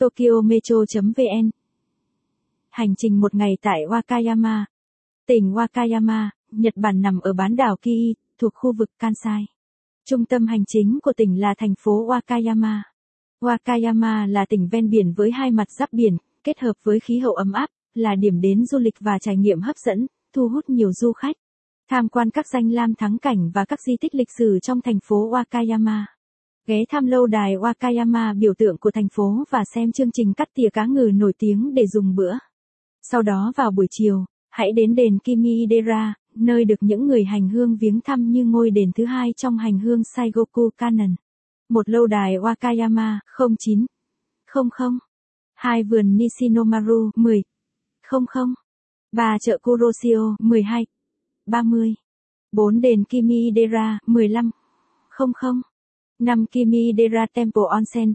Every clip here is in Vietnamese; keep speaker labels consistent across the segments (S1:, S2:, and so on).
S1: TokyoMetro.vn. Hành trình một ngày tại Wakayama. Tỉnh Wakayama, Nhật Bản nằm ở bán đảo Kii, thuộc khu vực Kansai. Trung tâm hành chính của tỉnh là thành phố Wakayama. Wakayama là tỉnh ven biển với hai mặt giáp biển, kết hợp với khí hậu ấm áp, là điểm đến du lịch và trải nghiệm hấp dẫn, thu hút nhiều du khách. Tham quan các danh lam thắng cảnh và các di tích lịch sử trong thành phố Wakayama. Ghé thăm lâu đài Wakayama biểu tượng của thành phố và xem chương trình cắt tỉa cá ngừ nổi tiếng để dùng bữa. Sau đó vào buổi chiều, hãy đến đền Kimidera, nơi được những người hành hương viếng thăm như ngôi đền thứ hai trong hành hương Saigoku Kanon. Một lâu đài Wakayama 09 00 Hai vườn Nishinomaru 10 00 Ba chợ Kuroshio 12 30 Bốn đền Kimi-dera 15 00 5 Kimidera Temple Onsen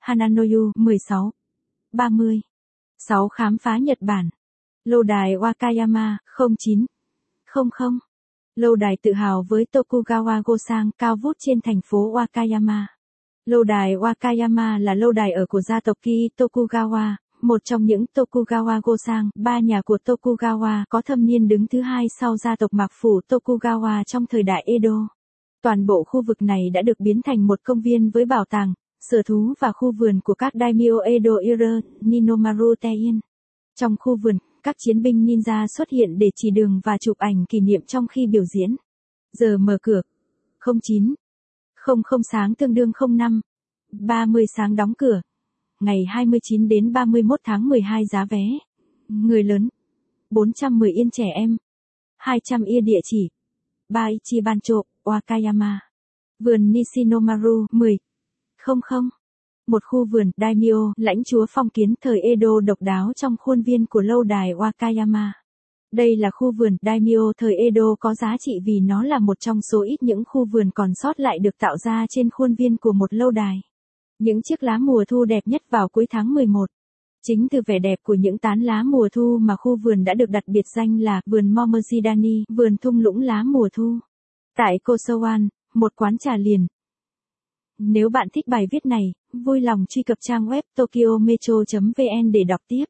S1: Hananoyu 16 30 6 khám phá Nhật Bản. Lâu đài Wakayama 09 00 Lâu đài tự hào với Tokugawa Gosang cao vút trên thành phố Wakayama. Lâu đài Wakayama là lâu đài ở của gia tộc Ki Tokugawa, một trong những Tokugawa Gosang, ba nhà của Tokugawa có thâm niên đứng thứ hai sau gia tộc Mạc Phủ Tokugawa trong thời đại Edo. Toàn bộ khu vực này đã được biến thành một công viên với bảo tàng, sở thú và khu vườn của các daimyo Edo Ira, Ninomaru Teien. Trong khu vườn, các chiến binh ninja xuất hiện để chỉ đường và chụp ảnh kỷ niệm trong khi biểu diễn. Giờ mở cửa. 09. 00 sáng tương đương 05. 30 sáng đóng cửa. Ngày 29 đến 31 tháng 12 giá vé. Người lớn. 410 yên trẻ em. 200 yên địa chỉ. Ba trộm. Wakayama. Vườn Nishinomaru 10. 00. Một khu vườn daimyo lãnh chúa phong kiến thời Edo độc đáo trong khuôn viên của lâu đài Wakayama. Đây là khu vườn daimyo thời Edo có giá trị vì nó là một trong số ít những khu vườn còn sót lại được tạo ra trên khuôn viên của một lâu đài. Những chiếc lá mùa thu đẹp nhất vào cuối tháng 11. Chính từ vẻ đẹp của những tán lá mùa thu mà khu vườn đã được đặt biệt danh là vườn Momozidani, vườn thung lũng lá mùa thu. Tại Kosowan, một quán trà liền, nếu bạn thích bài viết này, vui lòng truy cập trang web tokyometro.vn để đọc tiếp.